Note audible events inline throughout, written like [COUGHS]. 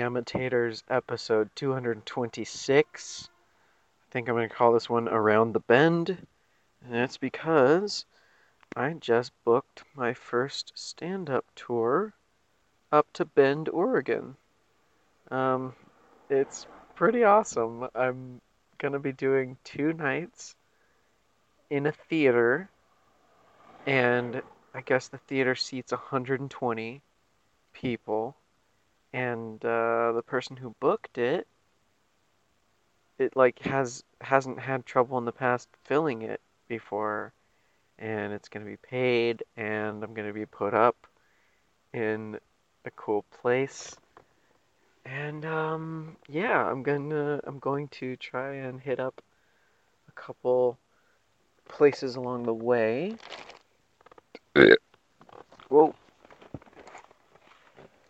Yamitators episode 226. I think I'm going to call this one Around the Bend. And it's because I just booked my first stand up tour up to Bend, Oregon. Um, it's pretty awesome. I'm going to be doing two nights in a theater, and I guess the theater seats 120 people and uh, the person who booked it it like has hasn't had trouble in the past filling it before and it's going to be paid and i'm going to be put up in a cool place. And um, yeah i'm gonna i'm going to try and hit up a couple places along the way. Whoa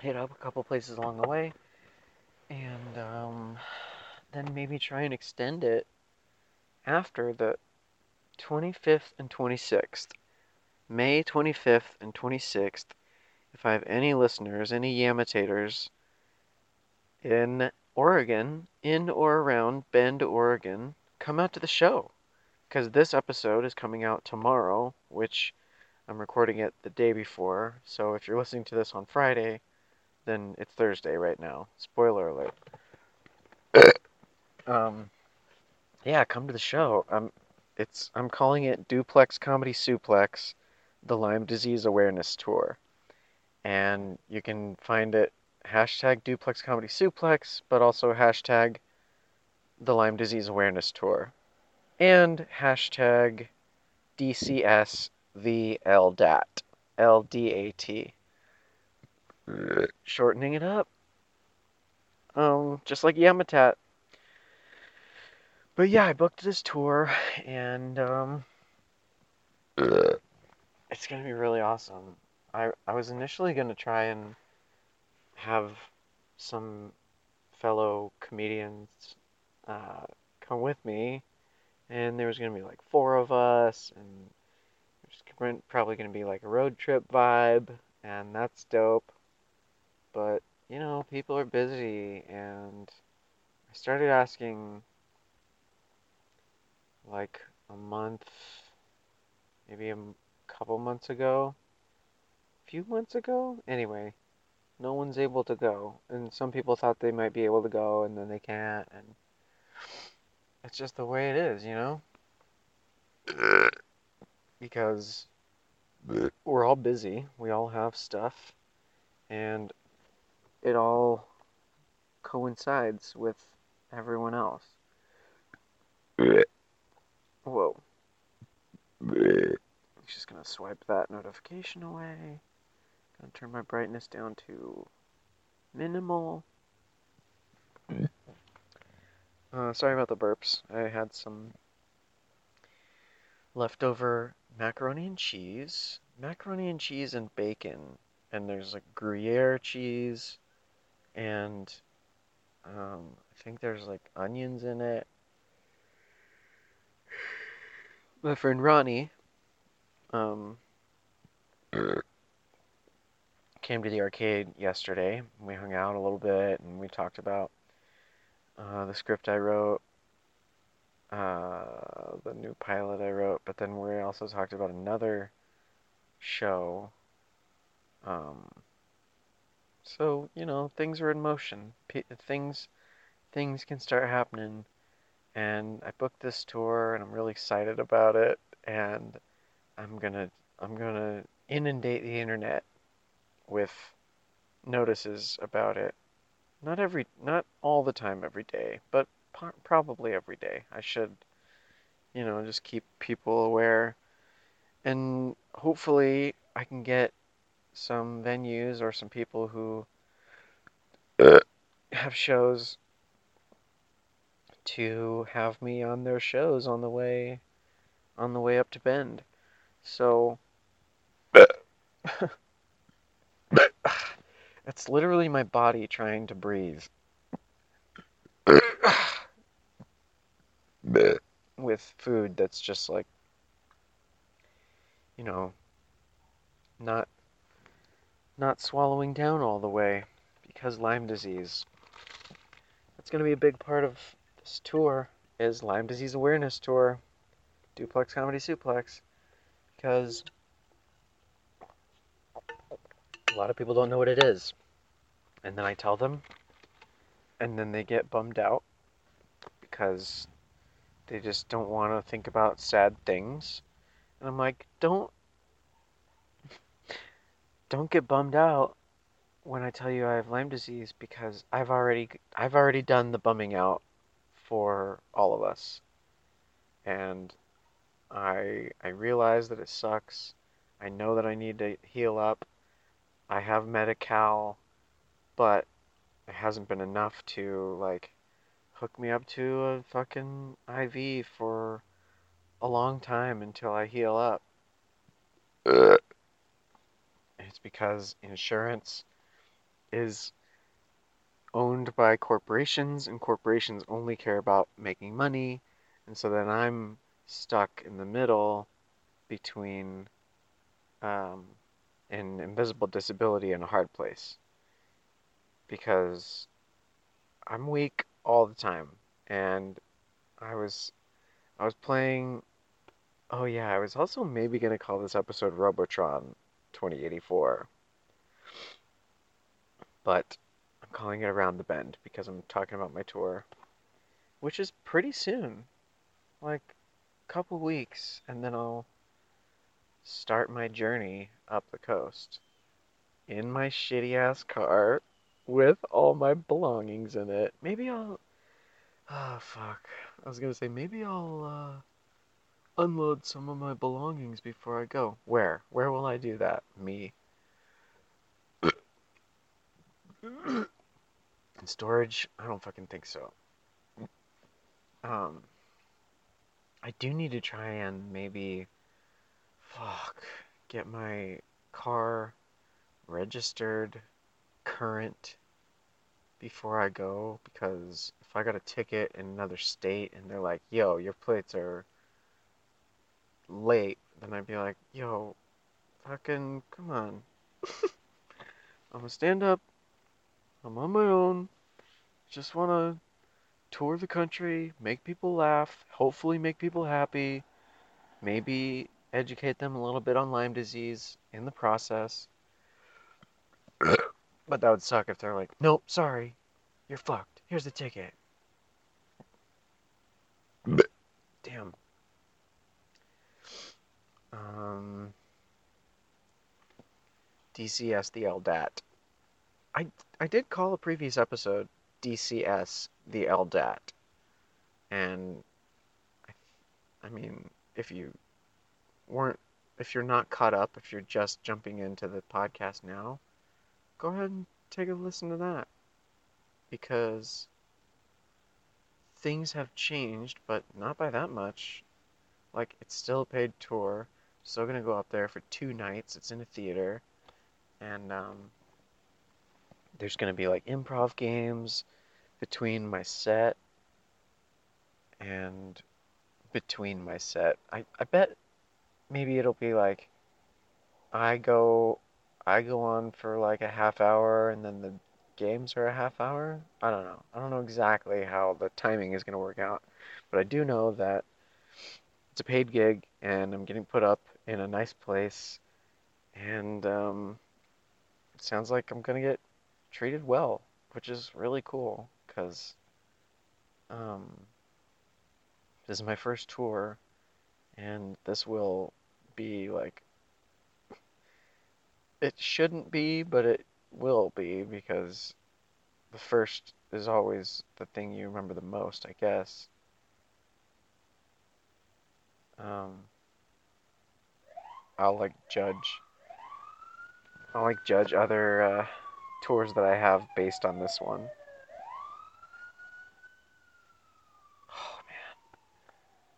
hit up a couple places along the way, and um, then maybe try and extend it after the 25th and 26th. May 25th and 26th. If I have any listeners, any Yamitators in Oregon, in or around Bend, Oregon, come out to the show. Because this episode is coming out tomorrow, which I'm recording it the day before. So if you're listening to this on Friday, then it's Thursday right now. Spoiler alert. [COUGHS] um, yeah, come to the show. Um, it's I'm calling it Duplex Comedy Suplex, the Lyme Disease Awareness Tour, and you can find it hashtag Duplex Comedy Suplex, but also hashtag the Lyme Disease Awareness Tour, and hashtag DCS the LDAT, LDAT shortening it up. Um, just like Yamatat. But yeah, I booked this tour, and um, it's gonna be really awesome. I I was initially gonna try and have some fellow comedians uh, come with me, and there was gonna be like four of us, and it's probably gonna be like a road trip vibe, and that's dope. But, you know, people are busy, and I started asking like a month, maybe a couple months ago, a few months ago. Anyway, no one's able to go, and some people thought they might be able to go, and then they can't, and it's just the way it is, you know? Because we're all busy, we all have stuff, and it all coincides with everyone else. Whoa. I'm just gonna swipe that notification away. Gonna turn my brightness down to minimal. Uh, sorry about the burps. I had some leftover macaroni and cheese, macaroni and cheese and bacon, and there's like Gruyere cheese, and um, I think there's like onions in it. My friend Ronnie um, came to the arcade yesterday. We hung out a little bit and we talked about uh, the script I wrote, uh, the new pilot I wrote, but then we also talked about another show. Um, so, you know, things are in motion. P- things things can start happening. And I booked this tour and I'm really excited about it and I'm to I'm to inundate the internet with notices about it. Not every not all the time every day, but probably every day. I should you know, just keep people aware and hopefully I can get some venues or some people who uh. have shows to have me on their shows on the way on the way up to Bend. So uh. [LAUGHS] it's literally my body trying to breathe. Uh. with food that's just like you know not not swallowing down all the way because Lyme disease. that's going to be a big part of this tour is Lyme disease awareness tour, Duplex Comedy Suplex, because a lot of people don't know what it is. And then I tell them, and then they get bummed out because they just don't want to think about sad things. And I'm like, don't don't get bummed out when I tell you I have Lyme disease because I've already I've already done the bumming out for all of us. And I I realize that it sucks. I know that I need to heal up. I have Medi-Cal, but it hasn't been enough to like hook me up to a fucking IV for a long time until I heal up. It's because insurance is owned by corporations, and corporations only care about making money. And so then I'm stuck in the middle between um, an invisible disability and a hard place because I'm weak all the time, and I was I was playing. Oh yeah, I was also maybe gonna call this episode Robotron 2084, but I'm calling it Around the Bend because I'm talking about my tour, which is pretty soon, like a couple weeks, and then I'll start my journey up the coast in my shitty ass car with all my belongings in it. Maybe I'll. Oh, fuck. I was gonna say, maybe I'll, uh, unload some of my belongings before I go. Where? Where will I do that? Me. [COUGHS] In storage? I don't fucking think so. Um, I do need to try and maybe, fuck, get my car registered current before I go because if I got a ticket in another state and they're like, yo, your plates are late, then I'd be like, yo, fucking, come on. [LAUGHS] I'm gonna stand up. I'm on my own. Just wanna tour the country, make people laugh, hopefully make people happy, maybe educate them a little bit on Lyme disease in the process. [COUGHS] But that would suck if they're like, nope, sorry, you're fucked. Here's the ticket. Damn. Um, DCS the LDAT. I I did call a previous episode DCS the LDAT, and I, I mean, if you weren't, if you're not caught up, if you're just jumping into the podcast now, go ahead and take a listen to that. Because things have changed, but not by that much. Like, it's still a paid tour. Still gonna go up there for two nights. It's in a theater. And, um, there's gonna be like improv games between my set and between my set. I, I bet maybe it'll be like I go I go on for like a half hour and then the games are a half hour. I don't know. I don't know exactly how the timing is going to work out, but I do know that it's a paid gig and I'm getting put up in a nice place, and um, it sounds like I'm to get treated well, which is really cool because um, this is my first tour, and this will be like it shouldn't be, but it will be because the first is always the thing you remember the most, I guess. Um, I'll like judge. I'll like judge other uh, tours that I have based on this one. Oh man,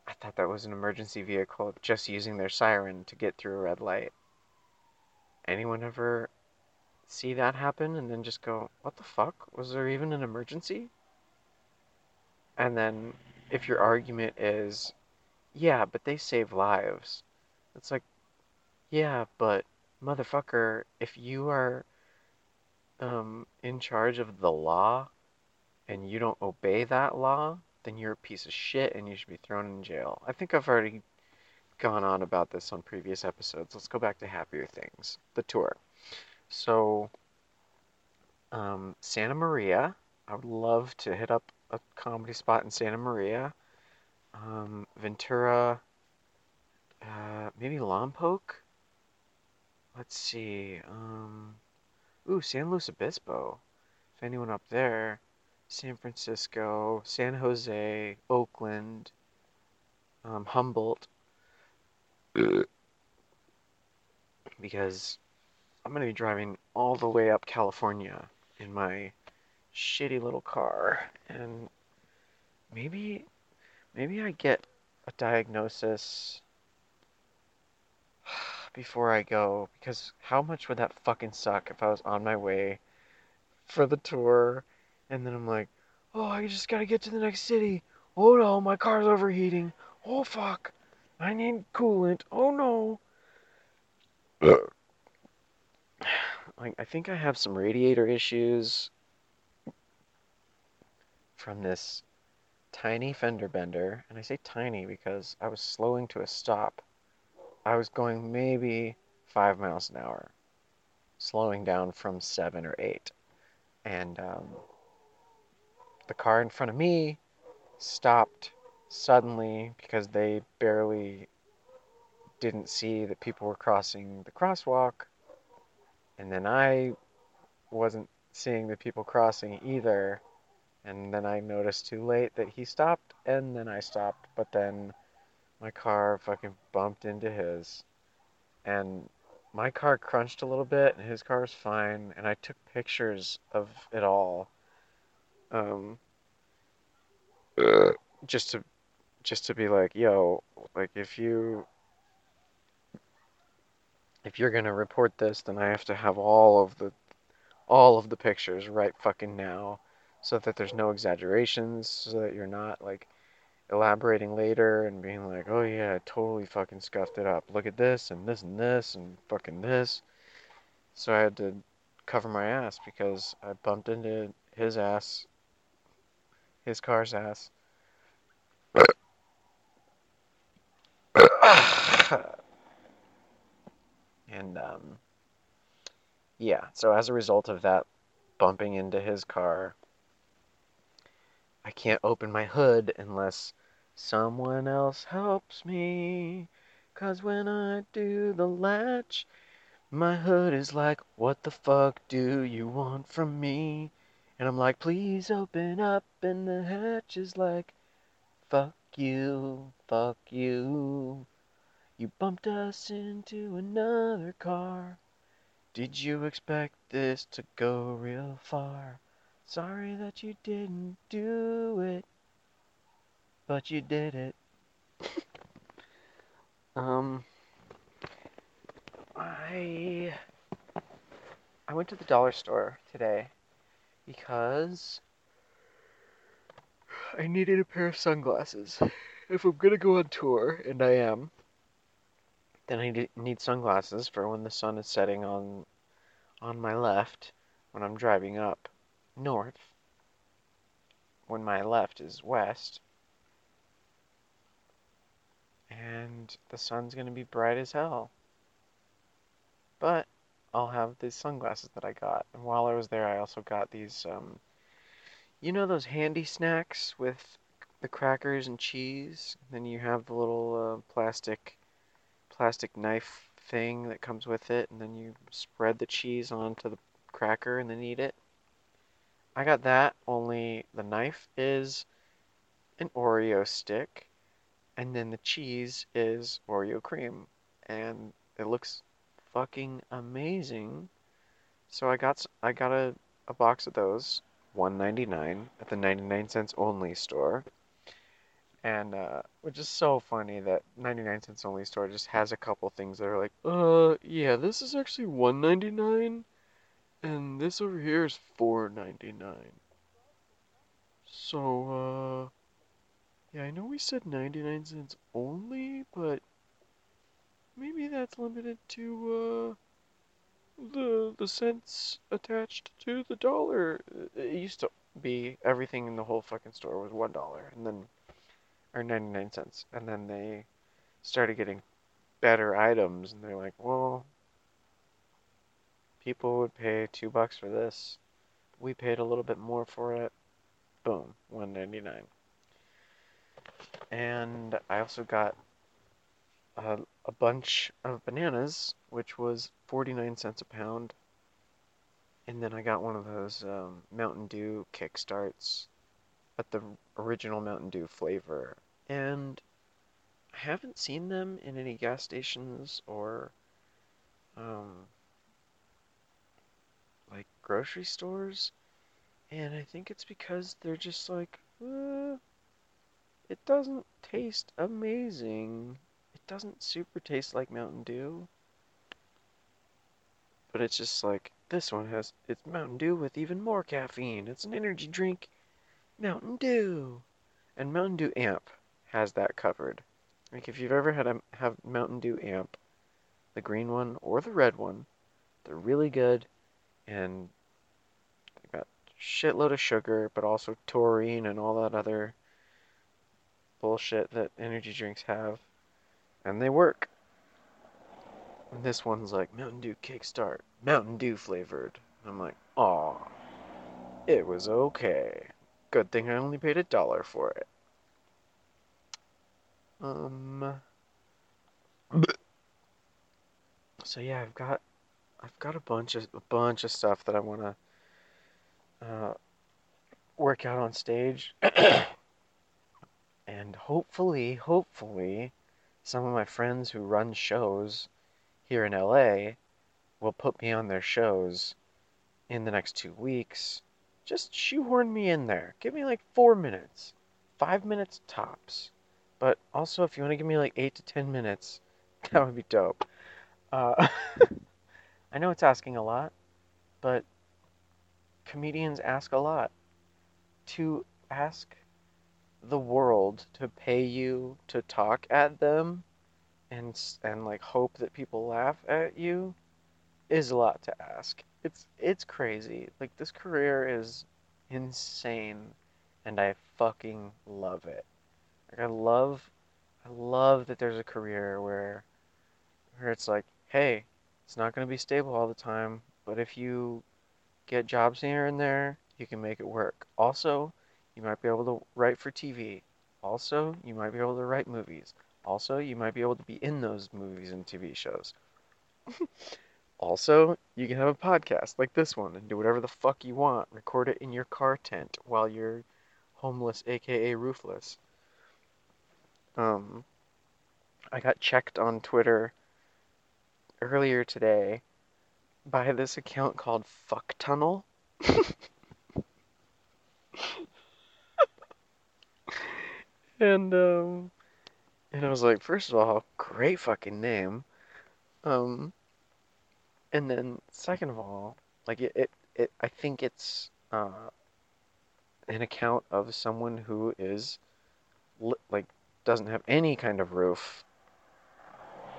I thought that was an emergency vehicle just using their siren to get through a red light anyone ever see that happen and then just go, what the fuck? Was there even an emergency? And then if your argument is, yeah, but they save lives, it's like, yeah, but motherfucker, if you are um, in charge of the law and you don't obey that law, then you're a piece of shit and you should be thrown in jail. I think I've already gone on about this on previous episodes. Let's go back to happier things. The tour. So, um, Santa Maria. I would love to hit up a comedy spot in Santa Maria. Um, Ventura. Uh, maybe Lompoc. Let's see. Um, ooh, San Luis Obispo. If anyone up there. San Francisco, San Jose, Oakland, um, Humboldt. because I'm going to be driving all the way up California in my shitty little car and maybe maybe I get a diagnosis before I go because how much would that fucking suck if I was on my way for the tour and then I'm like, "Oh, I just got to get to the next city. Oh no, my car's overheating. Oh fuck. I need coolant. Oh no." [CLEARS THROAT] like I think I have some radiator issues from this tiny fender bender, and I say tiny because I was slowing to a stop. I was going maybe five miles an hour, slowing down from seven or eight, and um, the car in front of me stopped suddenly because they barely didn't see that people were crossing the crosswalk. And then I wasn't seeing the people crossing either. And then I noticed too late that he stopped, and then I stopped, but then my car fucking bumped into his. And my car crunched a little bit, and his car was fine, and I took pictures of it all. Um, just to just to be like, yo, like if you if you're gonna report this, then I have to have all of the all of the pictures right fucking now, so that there's no exaggerations, so that you're not like elaborating later and being like, oh yeah, I totally fucking scuffed it up. Look at this and this and this and fucking this. So I had to cover my ass because I bumped into his ass, his car's ass. [COUGHS] And um, yeah, so as a result of that bumping into his car, I can't open my hood unless someone else helps me. Cause when I do the latch, my hood is like, What the fuck do you want from me? And I'm like, Please open up. And the hatch is like, Fuck you, fuck you. You bumped us into another car. Did you expect this to go real far? Sorry that you didn't do it, but you did it. [LAUGHS] um, I I went to the dollar store today because I needed a pair of sunglasses. If I'm gonna go on tour, and I am, then I need sunglasses for when the sun is setting on on my left when I'm driving up north. When my left is west. And the sun's going to be bright as hell. But I'll have these sunglasses that I got. And while I was there, I also got these, um, you know, those handy snacks with the crackers and cheese. And then you have the little uh, plastic plastic knife thing that comes with it, and then you spread the cheese onto the cracker and then eat it. I got that, only the knife is an Oreo stick, and then the cheese is Oreo cream, and it looks fucking amazing. So I got I got a, a box of those, one ninety nine at the 99 cents only store and uh, which is so funny that 99 cents only store just has a couple things that are like, uh, yeah, this is actually one ninety nine, and this over here is 4.99. So, uh, yeah, I know we said 99 cents only, but maybe that's limited to, uh, the the cents attached to the dollar. It used to be everything in the whole fucking store was one dollar, and then or ninety nine cents, and then they started getting better items, and they're like, well, people would pay two bucks for this. We paid a little bit more for it. Boom, one ninety nine. And I also got a, a bunch of bananas, which was 49 cents a pound. And then I got one of those um, Mountain Dew kickstarts, but the original Mountain Dew flavor. And I haven't seen them in any gas stations or um, like grocery stores. And I think it's because they're just like, uh, it doesn't taste amazing. It doesn't super taste like Mountain Dew. But it's just like, this one has, it's Mountain Dew with even more caffeine. It's an energy drink. Mountain Dew. And Mountain Dew Amp has that covered. Like if you've ever had a have Mountain Dew Amp, the green one or the red one, they're really good and they got shitload of sugar, but also taurine and all that other bullshit that energy drinks have, and they work. And this one's like Mountain Dew Kickstart, Mountain Dew flavored. I'm like, aw, it was okay. Good thing I only paid a dollar for it. Um. So yeah, I've got, I've got a bunch of a bunch of stuff that I want to uh, work out on stage. [CLEARS THROAT] hopefully, hopefully, some of my friends who run shows here in LA will put me on their shows in the next two weeks. Just shoehorn me in there. Give me like four minutes, five minutes tops. But also, if you want to give me like eight to ten minutes, [LAUGHS] that would be dope. Uh, [LAUGHS] I know it's asking a lot, but comedians ask a lot. To ask the world to pay you to talk at them and and like hope that people laugh at you is a lot to ask. It's it's crazy. Like this career is insane and I fucking love it. Like I love I love that there's a career where where it's like, hey, it's not going to be stable all the time, but if you get jobs here and there, you can make it work. Also, you might be able to write for TV. Also, you might be able to write movies. Also, you might be able to be in those movies and TV shows. [LAUGHS] also, you can have a podcast like this one and do whatever the fuck you want. Record it in your car tent while you're homeless, aka roofless. Um, I got checked on Twitter earlier today by this account called Fuck Tunnel. [LAUGHS] and um and I was like, first of all, great fucking name. Um and then second of all, like it it, it I think it's uh an account of someone who is like doesn't have any kind of roof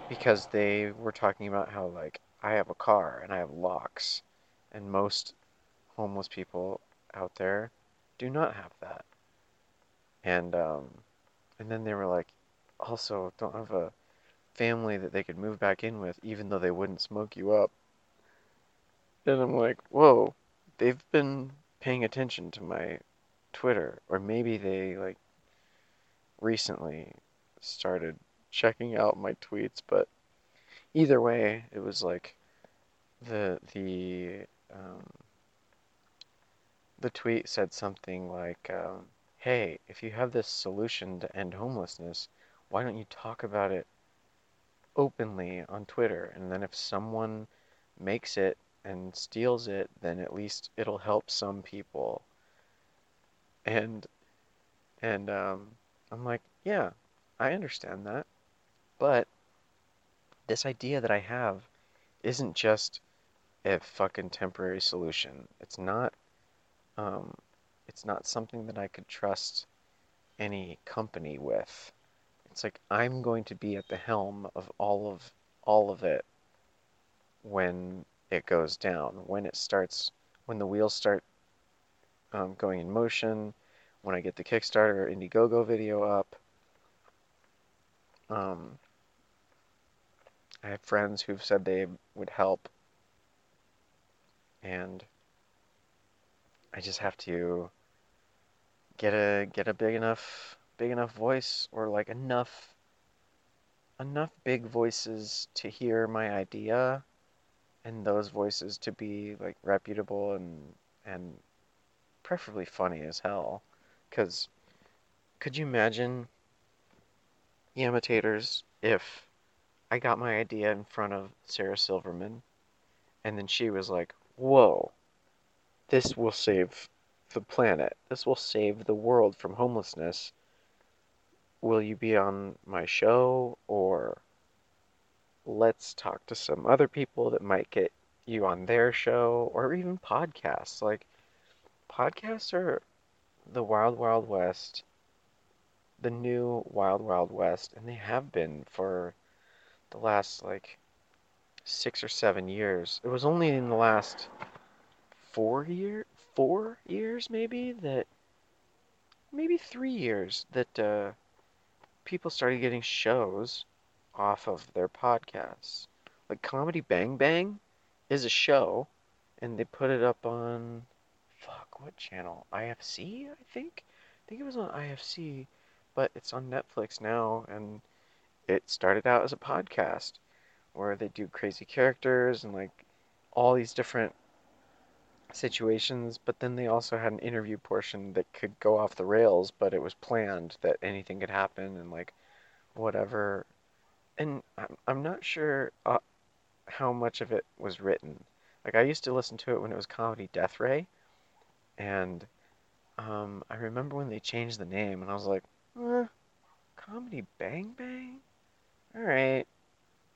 because they were talking about how like I have a car and I have locks and most homeless people out there do not have that. And um and then they were like also don't have a family that they could move back in with even though they wouldn't smoke you up. And I'm like, "Whoa, they've been paying attention to my Twitter or maybe they like recently started checking out my tweets, but either way, it was like the the um, the tweet said something like, um, "Hey, if you have this solution to end homelessness, why don't you talk about it openly on Twitter? And then if someone makes it and steals it, then at least it'll help some people." And and um, I'm like, yeah, I understand that. But this idea that I have isn't just a fucking temporary solution. It's not um, it's not something that I could trust any company with. It's like I'm going to be at the helm of all of all of it when it goes down, when it starts when the wheels start um, going in motion when I get the Kickstarter or Indiegogo video up. Um, I have friends who've said they would help, and I just have to get a get a big enough big enough voice or like enough enough big voices to hear my idea and those voices to be like reputable and and preferably funny as hell cuz could you imagine the imitators if I got my idea in front of Sarah Silverman and then she was like, "Whoa. This will save the planet. This will save the world from homelessness. Will you be on my show? Or let's talk to some other people that might get you on their show, or even podcasts. Like, podcasts are the wild, wild west, the new wild, wild west, and they have been for the last like six or seven years. It was only in the last four year, four years maybe that, maybe three years that uh, people started getting shows off of their podcasts. Like Comedy Bang Bang is a show, and they put it up on, fuck, what channel? IFC, I think. I think it was on IFC, but it's on Netflix now, and it started out as a podcast where they do crazy characters and like all these different situations, but then they also had an interview portion that could go off the rails, but it was planned that anything could happen and like whatever. And I'm, I'm not sure uh, how much of it was written. Like I used to listen to it when it was Comedy Death Ray, and um, I remember when they changed the name, and I was like, eh, Comedy Bang Bang? Alright.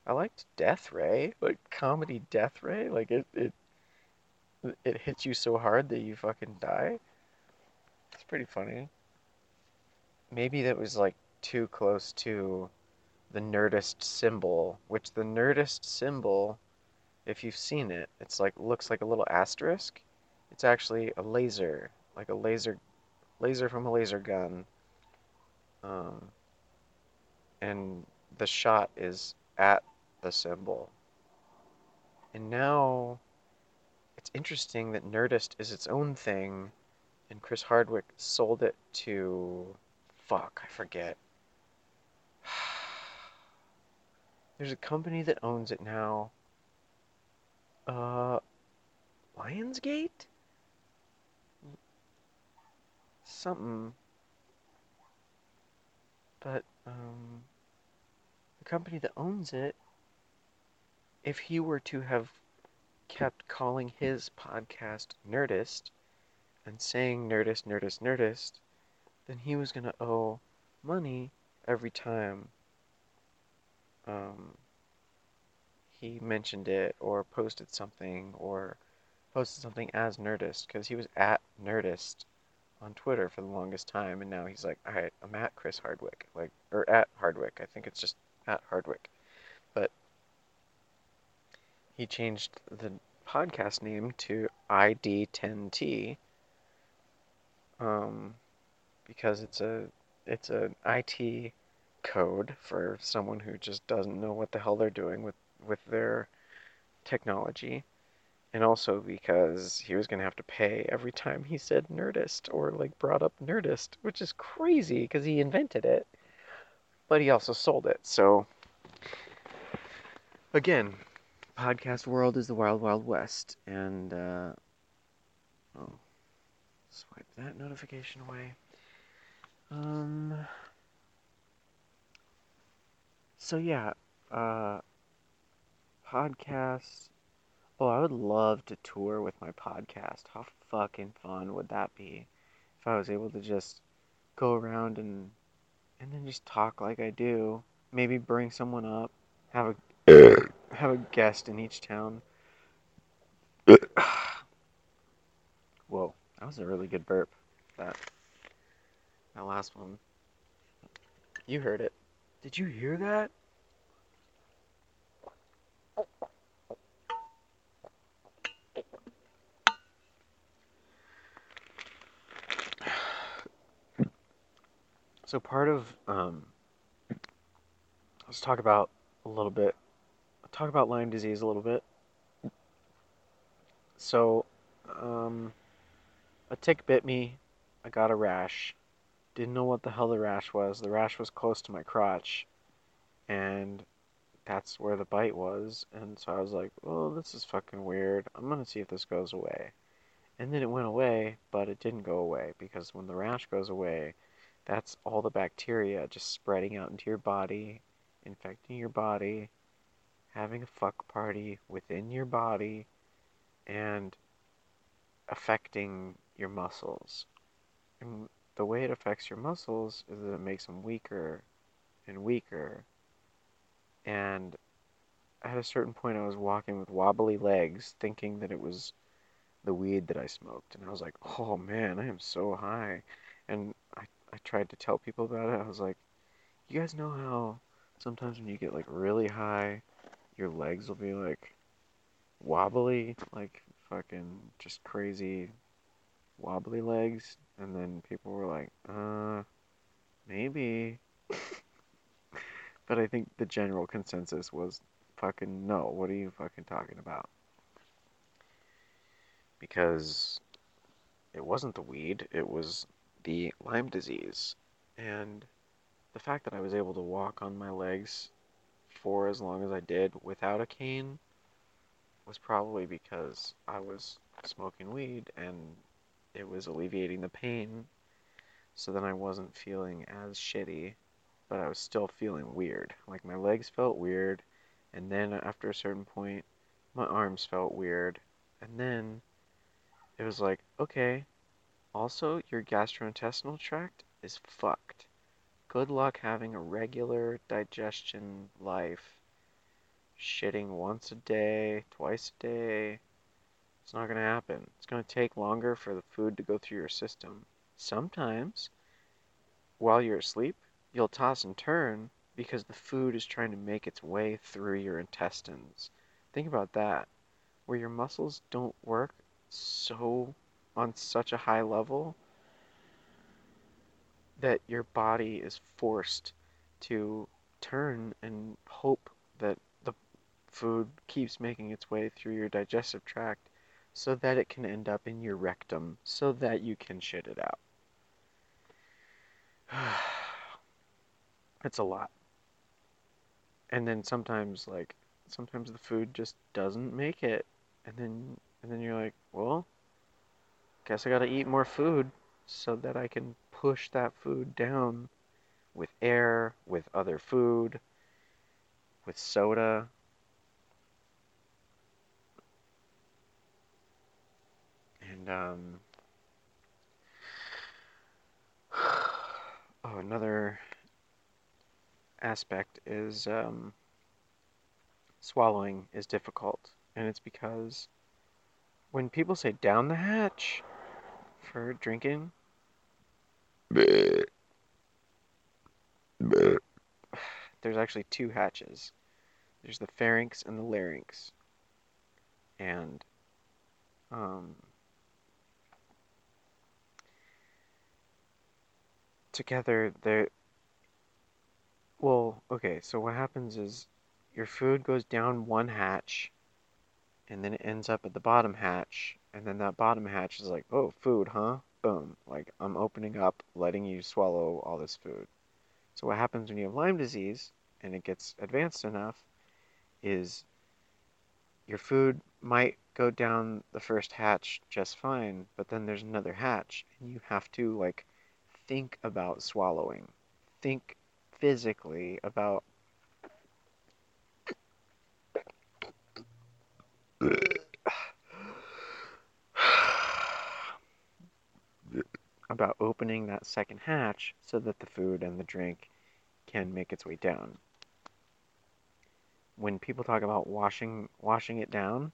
I liked Death Ray, but Comedy Death Ray? Like, it, it it hits you so hard that you fucking die. It's pretty funny. Maybe that was like too close to the Nerdist symbol, which the Nerdist symbol, if you've seen it, it's like looks like a little asterisk. It's actually a laser, like a laser, laser from a laser gun. Um, and the shot is at the symbol. And now it's interesting that Nerdist is its own thing, and Chris Hardwick sold it to. Fuck, I forget. [SIGHS] There's a company that owns it now. Uh. Lionsgate? Something. But, um. The company that owns it, if he were to have kept calling his podcast Nerdist and saying Nerdist, Nerdist, Nerdist, then he was going to owe money every time um, he mentioned it or posted something or posted something as Nerdist because he was at Nerdist on Twitter for the longest time and now he's like, all right, I'm at Chris Hardwick, like, or at Hardwick. I think it's just at Hardwick. He changed the podcast name to ID10T um, because it's a it's an IT code for someone who just doesn't know what the hell they're doing with with their technology. And also because he was going to have to pay every time he said nerdist or like brought up nerdist which is crazy because he invented it but he also sold it. So again podcast world is the wild, wild west. And, uh, oh, swipe that notification away. Um, so yeah, uh, podcasts. Oh, I would love to tour with my podcast. How fucking fun would that be if I was able to just go around and and then just talk like I do. Maybe bring someone up, have a have a guest in each town. [COUGHS] Whoa, that was a really good burp. That that last one. You heard it. Did you hear that? So part of um, let's talk about a little bit Talk about Lyme disease a little bit. So, um, a tick bit me. I got a rash. Didn't know what the hell the rash was. The rash was close to my crotch, and that's where the bite was. And so I was like, "Oh, this is fucking weird. I'm gonna see if this goes away." And then it went away, but it didn't go away because when the rash goes away, that's all the bacteria just spreading out into your body, infecting your body, having a fuck party within your body, and affecting your muscles. And the way it affects your muscles is that it makes them weaker and weaker. And at a certain point, I was walking with wobbly legs, thinking that it was the weed that I smoked. And I was like, oh man, I am so high. And I, I tried to tell people about it. I was like, you guys know how sometimes when you get like really high, your legs will be like wobbly, like fucking just crazy wobbly legs. And then people were like, uh, maybe. [LAUGHS] but I think the general consensus was fucking no. What are you fucking talking about? because it wasn't the weed, it was the Lyme disease. And the fact that I was able to walk on my legs for as long as I did without a cane was probably because I was smoking weed and it was alleviating the pain so then I wasn't feeling as shitty, but I was still feeling weird. Like my legs felt weird, and then after a certain point, my arms felt weird, and then it was like, okay, also your gastrointestinal tract is fucked. Good luck having a regular digestion life. Shitting once a day, twice a day. It's not going to happen. It's going to take longer for the food to go through your system. Sometimes, while you're asleep, you'll toss and turn because the food is trying to make its way through your intestines. Think about that. Where your muscles don't work so on such a high level that your body is forced to turn and hope that the food keeps making its way through your digestive tract so that it can end up in your rectum so that you can shit it out. [SIGHS] it's a lot. And then sometimes like sometimes the food just doesn't make it and then and then you're like, well, guess I gotta eat more food so that I can push that food down with air, with other food, with soda. And, um, [SIGHS] oh, another aspect is um, swallowing is difficult, and it's because when people say down the hatch for drinking, there's actually two hatches. There's the pharynx and the larynx. And um, together they're well, okay, so what happens is your food goes down one hatch and then it ends up at the bottom hatch, and then that bottom hatch is like, oh, food, huh? Boom. Like, I'm opening up, letting you swallow all this food. So, what happens when you have Lyme disease and it gets advanced enough is your food might go down the first hatch just fine, but then there's another hatch, and you have to, like, think about swallowing. Think physically about opening that second hatch so that the food and the drink can make its way down. When people talk about washing washing it down,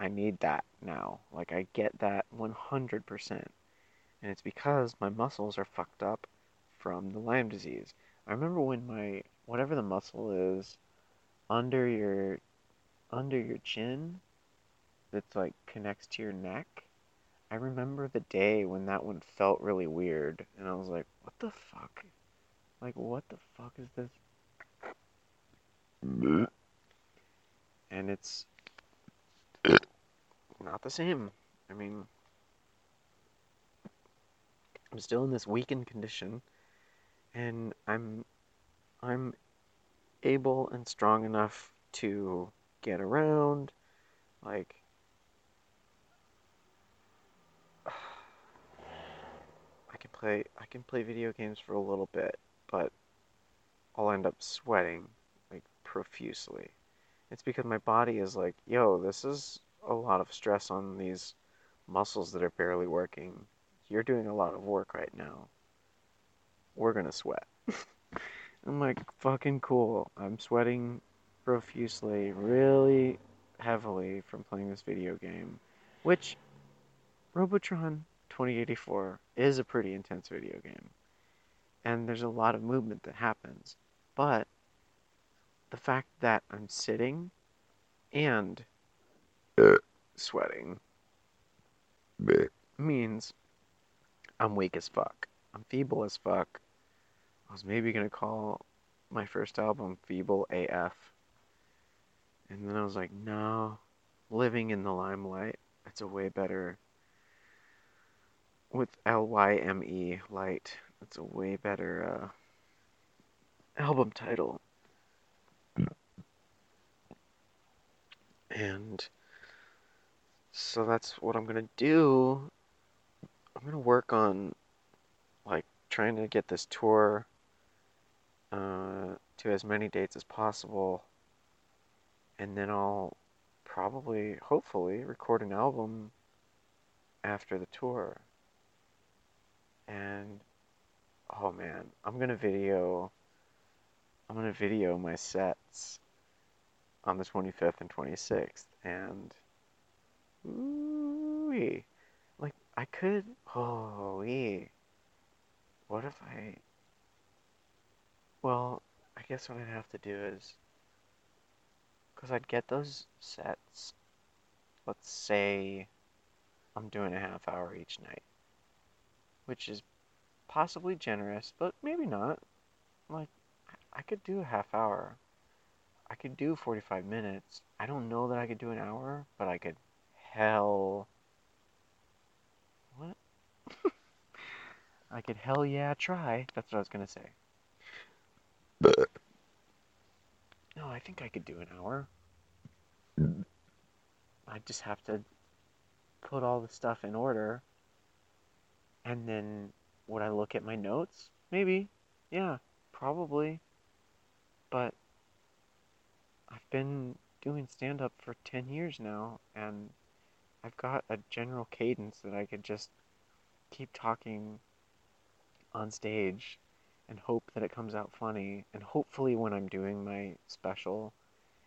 I need that now. Like I get that 100%. And it's because my muscles are fucked up from the Lyme disease. I remember when my whatever the muscle is under your under your chin that's like connects to your neck. I remember the day when that one felt really weird, and I was like, "What the fuck? Like, what the fuck is this? And it's not the same. I mean, I'm still in this weakened condition, and I'm I'm able and strong enough to get around, like I can play I can play video games for a little bit, but I'll end up sweating like profusely. It's because my body is like, yo, this is a lot of stress on these muscles that are barely working. You're doing a lot of work right now. We're gonna sweat. [LAUGHS] I'm like, fucking cool. I'm sweating profusely, really heavily from playing this video game, which Robotron 2084 is a pretty intense video game. And there's a lot of movement that happens. But the fact that I'm sitting and sweating means I'm weak as fuck. I'm feeble as fuck. I was maybe gonna call my first album Feeble AF. And then I was like, no, living in the limelight. That's a way better. With L Y M E, light. That's a way better uh, album title. And so that's what I'm gonna do. I'm gonna work on like trying to get this tour uh, to as many dates as possible, and then I'll probably, hopefully, record an album after the tour. And oh man, I'm gonna video. I'm gonna video my sets on the 25th and 26th, and ooh, like I could. Holy, what if I? Well, I guess what I'd have to do is, because I'd get those sets. Let's say I'm doing a half hour each night, which is possibly generous, but maybe not. Like, I could do a half hour. I could do 45 minutes. I don't know that I could do an hour, but I could hell. What? [LAUGHS] I could hell yeah try. That's what I was gonna say. But no, I think I could do an hour. Mm. I just have to put all the stuff in order. And then would I look at my notes? Maybe. Yeah, probably. But I've been doing stand up for 10 years now and I've got a general cadence that I could just keep talking on stage and hope that it comes out funny. And hopefully, when I'm doing my special,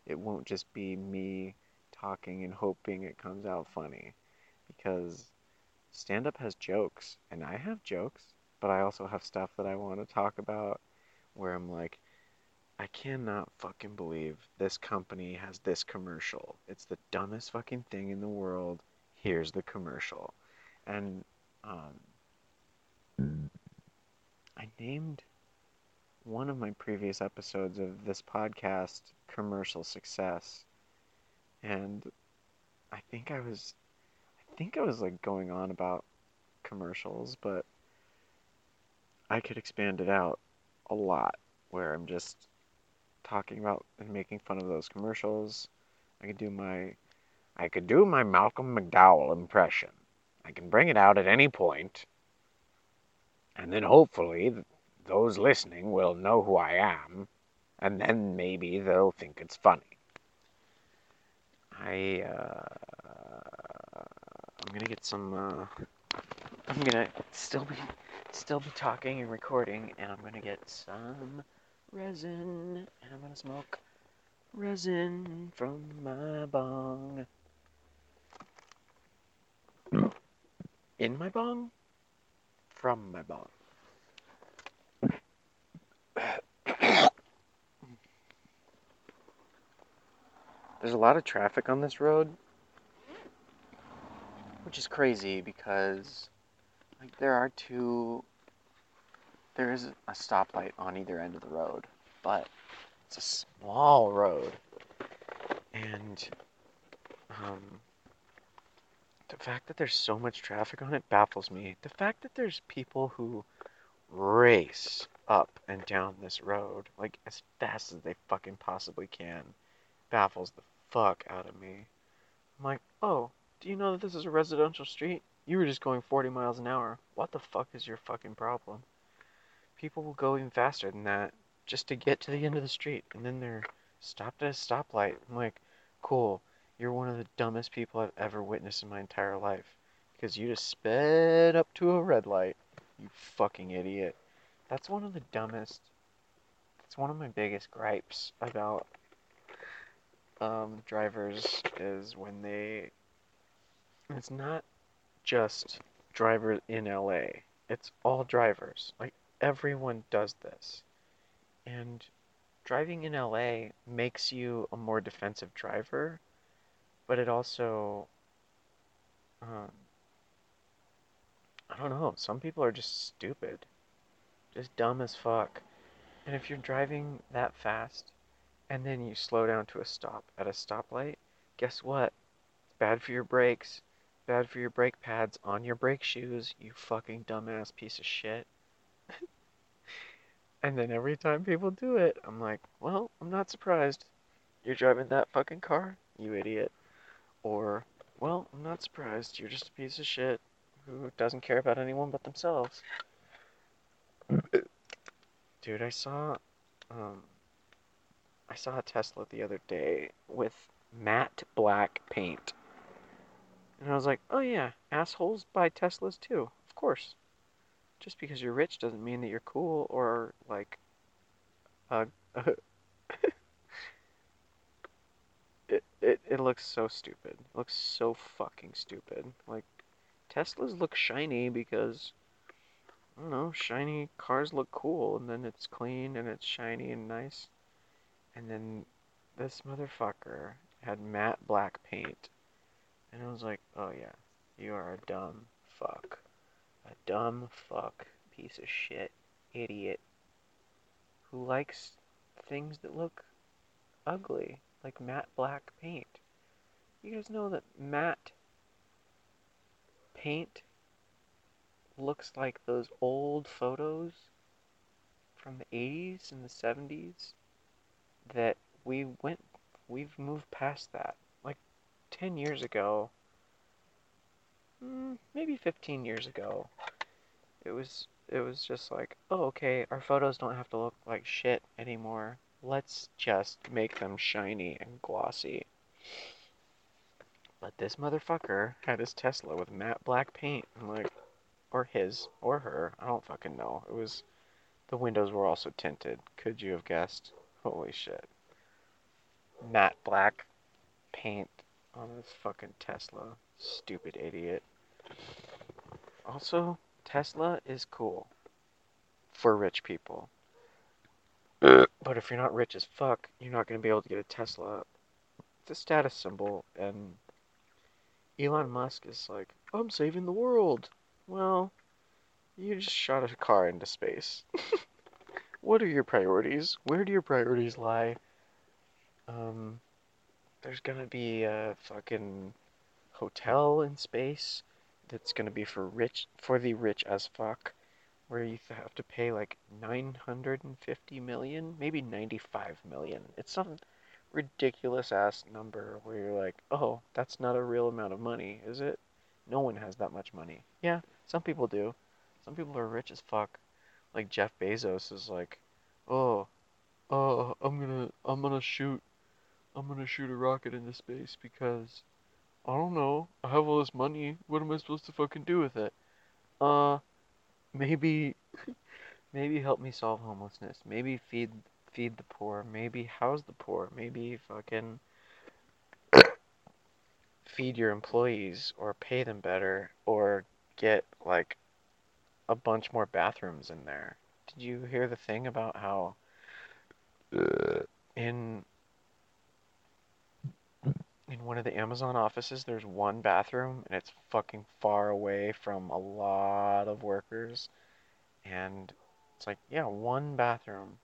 it won't just be me talking and hoping it comes out funny. Because stand up has jokes, and I have jokes, but I also have stuff that I want to talk about where I'm like, I cannot fucking believe this company has this commercial. It's the dumbest fucking thing in the world. Here's the commercial. And um, I named one of my previous episodes of this podcast commercial success. And I think I was think I was like going on about commercials, but I could expand it out a lot where I'm just talking about and making fun of those commercials. I could do my I could do my Malcolm McDowell impression. I can bring it out at any point and then hopefully those listening will know who I am, and then maybe they'll think it's funny. I, uh, I'm gonna get some, uh, I'm gonna still be, still be talking and recording, and I'm gonna get some resin, and I'm gonna smoke resin from my bong. In my bong? from my bong. There's a lot of traffic on this road, which is crazy because like there are two there is a stoplight on either end of the road, but it's a small road. And um, the fact that there's so much traffic on it baffles me. The fact that there's people who race up and down this road, like as fast as they fucking possibly can, baffles the fuck out of me. I'm like, oh, do you know that this is a residential street? You were just going 40 miles an hour. What the fuck is your fucking problem? People will go even faster than that just to get to the end of the street, and then they're stopped at a stoplight. I'm like, cool, you're one of the dumbest people I've ever witnessed in my entire life. Because you just sped up to a red light. You fucking idiot. That's one of the dumbest. That's one of my biggest gripes about um, drivers is when they. It's not just drivers in LA. It's all drivers. Like everyone does this. And driving in LA makes you a more defensive driver, but it also um, I don't know, some people are just stupid. Just dumb as fuck. And if you're driving that fast and then you slow down to a stop at a stoplight, guess what? It's bad for your brakes, bad for your brake pads on your brake shoes, you fucking dumbass piece of shit. [LAUGHS] and then every time people do it, I'm like, well, I'm not surprised. You're driving that fucking car, you idiot. Or, well, I'm not surprised. You're just a piece of shit who doesn't care about anyone but themselves. [COUGHS] Dude, I saw, um, I saw a Tesla the other day with matte black paint. And I was like, oh yeah, assholes buy Teslas too. Of course. Just because you're rich doesn't mean that you're cool or like uh, [LAUGHS] it, it it looks so stupid. It looks so fucking stupid. Like Teslas look shiny because I don't know, shiny cars look cool and then it's clean and it's shiny and nice. And then this motherfucker had matte black paint. And I was like, oh yeah, you are a dumb fuck. A dumb fuck, piece of shit, idiot, who likes things that look ugly, like matte black paint. You guys know that matte paint looks like those old photos from the 80s and the 70s that we went we've moved past that 10 years ago mm, maybe 15 years ago it was it was just like oh okay our photos don't have to look like shit anymore let's just make them shiny and glossy but this motherfucker had his Tesla with matte black paint. I'm like, or his, or her. I don't fucking know. It was, the windows were also tinted. Could you have guessed? Holy shit. Matte black paint on this fucking Tesla. Stupid idiot. Also, Tesla is cool for rich people. [CLEARS THROAT] but if you're not rich as fuck, you're not going to be able to get a Tesla. It's a status symbol, and Elon Musk is like, I'm saving the world. Well, you just shot a car into space. [LAUGHS] what are your priorities? Where do your priorities lie? Um, there's gonna be a fucking hotel in space that's gonna be for rich, for the rich as fuck, where you have to pay like 950 million, maybe 95 million. It's some ridiculous ass number where you're like, oh, that's not a real amount of money, is it? No one has that much money. Yeah, some people do. Some people are rich as fuck. Like Jeff Bezos is like, oh, oh, I'm gonna, I'm gonna shoot, I'm gonna shoot a rocket into space because, I don't know, I have all this money. What am I supposed to fucking do with it? Uh, maybe, [LAUGHS] maybe help me solve homelessness. Maybe feed feed the poor, maybe house the poor, maybe fucking [COUGHS] feed your employees or pay them better or get like a bunch more bathrooms in there. Did you hear the thing about how uh, in in one of the Amazon offices there's one bathroom and it's fucking far away from a lot of workers and It's like, yeah, one bathroom.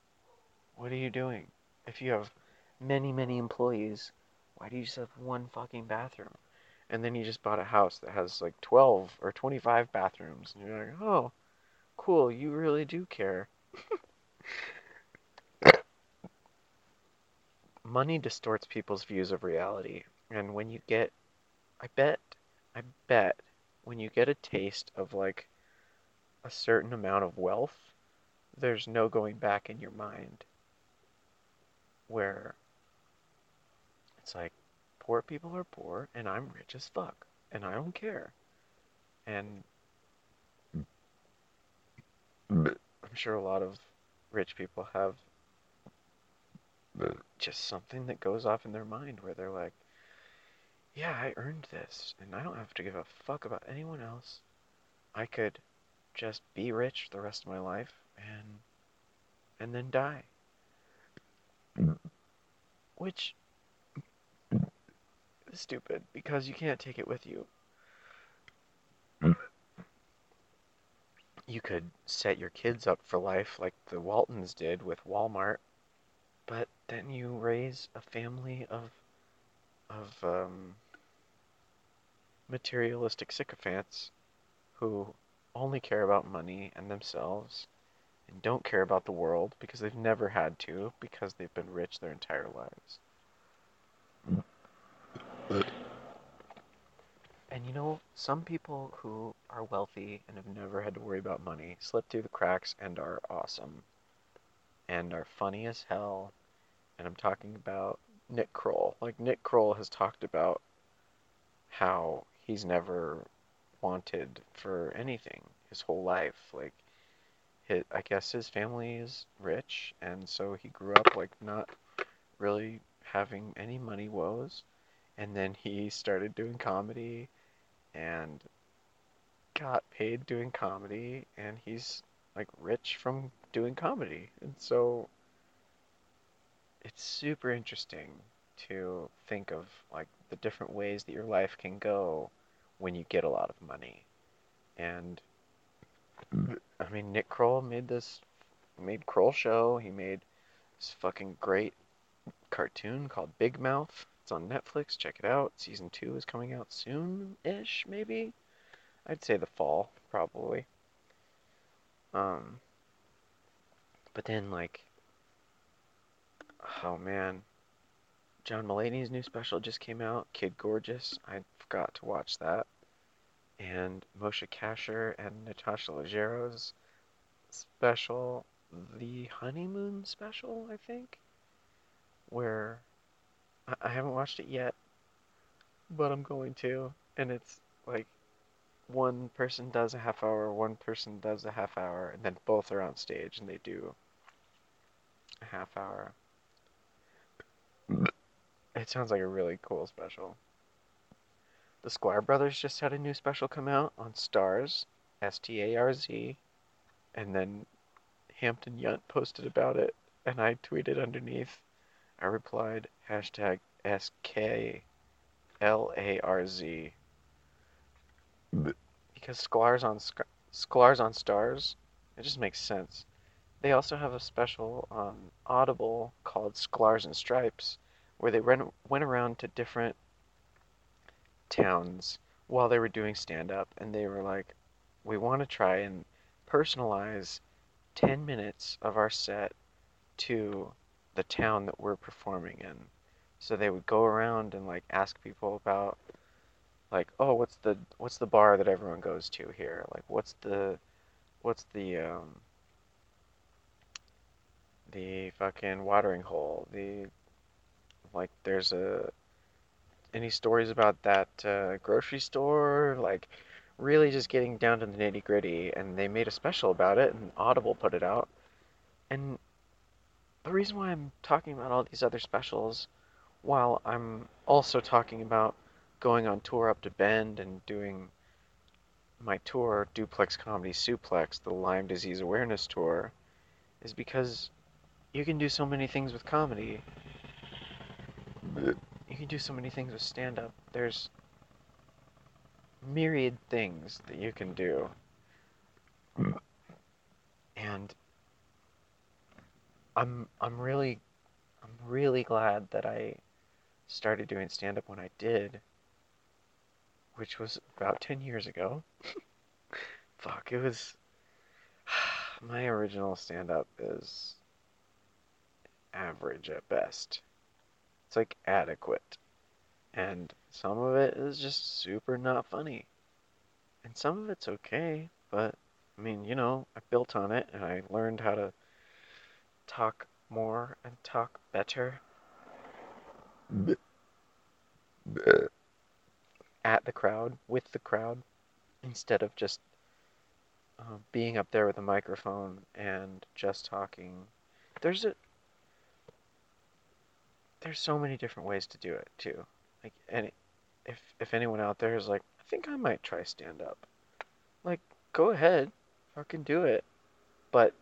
What are you doing? If you have many, many employees, why do you just have one fucking bathroom? And then you just bought a house that has like 12 or 25 bathrooms. And you're like, oh, cool, you really do care. [COUGHS] Money distorts people's views of reality. And when you get, I bet, I bet, when you get a taste of like a certain amount of wealth, there's no going back in your mind where it's like poor people are poor and I'm rich as fuck and I don't care. And I'm sure a lot of rich people have just something that goes off in their mind where they're like, yeah, I earned this and I don't have to give a fuck about anyone else. I could just be rich the rest of my life and and then die. Which is stupid because you can't take it with you. You could set your kids up for life like the Waltons did with Walmart, but then you raise a family of of um, materialistic sycophants who only care about money and themselves and don't care about the world because they've never had to because they've been rich their entire lives. And you know, some people who are wealthy and have never had to worry about money slip through the cracks and are awesome and are funny as hell. And I'm talking about Nick Kroll. Like, Nick Kroll has talked about how he's never wanted for anything his whole life. Like, his, I guess his family is rich, and so he grew up like not really having any money woes. And then he started doing comedy and got paid doing comedy, and he's like rich from doing comedy. And so it's super interesting to think of like the different ways that your life can go when you get a lot of money. And I mean, Nick Kroll made this, made Kroll Show. He made this fucking great cartoon called Big Mouth. It's on Netflix. Check it out. Season two is coming out soon-ish, maybe. I'd say the fall, probably. Um, but then like, oh man, John Mulaney's new special just came out, Kid Gorgeous. I forgot to watch that and Moshe Kasher and Natasha Leggero's special, the honeymoon special, I think, where I, I haven't watched it yet, but I'm going to, and it's like one person does a half hour, one person does a half hour, and then both are on stage and they do a half hour. It sounds like a really cool special. The Sklar Brothers just had a new special come out on Starz, S T A R Z, and then Hampton Yount posted about it, and I tweeted underneath. I replied, hashtag S K L A R Z. Because Sklar's on Sklar's on Starz. it just makes sense. They also have a special on Audible called Sklar's and Stripes, where they went went around to different towns while they were doing stand up and they were like, we want to try and personalize 10 minutes of our set to the town that we're performing in. So they would go around and like ask people about like, oh, what's the what's the bar that everyone goes to here? Like what's the what's the um the fucking watering hole? The like there's a any stories about that uh, grocery store? Like, really just getting down to the nitty gritty. And they made a special about it, and Audible put it out. And the reason why I'm talking about all these other specials, while I'm also talking about going on tour up to Bend and doing my tour, Duplex Comedy Suplex, the Lyme Disease Awareness Tour, is because you can do so many things with comedy you can do so many things with stand up. There's myriad things that you can do. And I'm I'm really I'm really glad that I started doing stand up when I did, which was about 10 years ago. [LAUGHS] Fuck, it was [SIGHS] my original stand up is average at best. It's like adequate. And some of it is just super not funny. And some of it's okay, but I mean, you know, I built on it and I learned how to talk more and talk better at the crowd, with the crowd, instead of just uh, being up there with a microphone and just talking. There's a there's so many different ways to do it too. Like any if if anyone out there is like, I think I might try stand up. Like, go ahead, fucking do it. But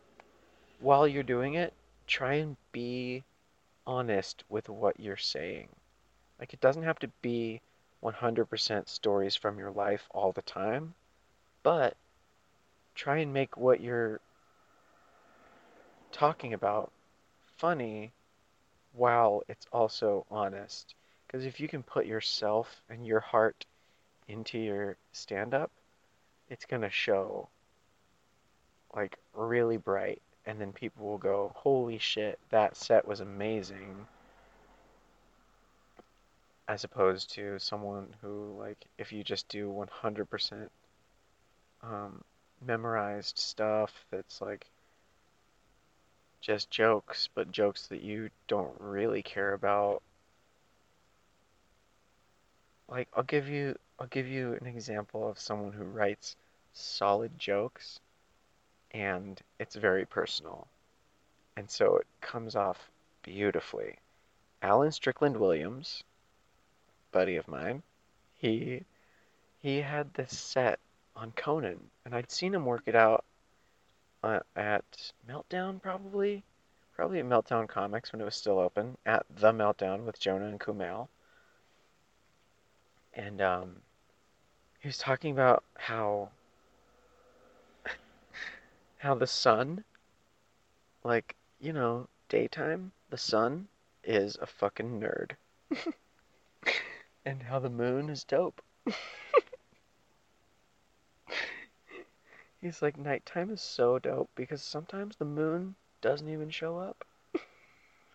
while you're doing it, try and be honest with what you're saying. Like, it doesn't have to be 100% stories from your life all the time, but try and make what you're talking about funny while it's also honest. Because if you can put yourself and your heart into your stand up, it's going to show like really bright. And then people will go, holy shit, that set was amazing. As opposed to someone who, like, if you just do 100% um, memorized stuff that's like just jokes, but jokes that you don't really care about. Like I'll give you I'll give you an example of someone who writes solid jokes and it's very personal. And so it comes off beautifully. Alan Strickland Williams, buddy of mine, he he had this set on Conan, and I'd seen him work it out uh, at Meltdown, probably, probably at Meltdown Comics when it was still open, at the Meltdown with Jonah and Kumail, and um, he was talking about how [LAUGHS] how the sun, like you know, daytime, the sun is a fucking nerd, [LAUGHS] and how the moon is dope. [LAUGHS] He's like, nighttime is so dope because sometimes the moon doesn't even show up.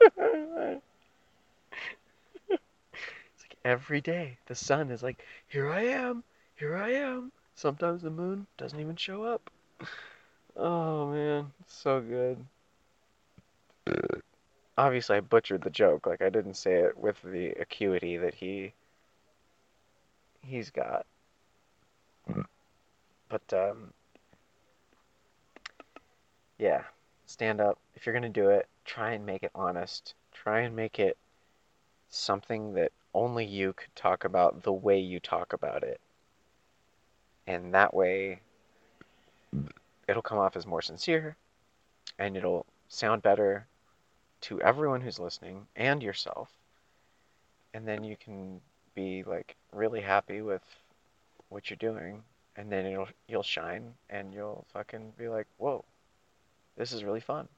it's like every day the sun is like, here I am, here I am. Sometimes the moon doesn't even show up. Oh man, so good. Obviously, I butchered the joke. Like I didn't say it with the acuity that he he's got. But um, yeah, stand up. If you're going to do it, try and make it honest. Try and make it something that only you could talk about the way you talk about it. And that way, it'll come off as more sincere and it'll sound better to everyone who's listening and yourself. And then you can be like really happy with what you're doing and then it'll you'll shine and you'll fucking be like, "Whoa, this is really fun.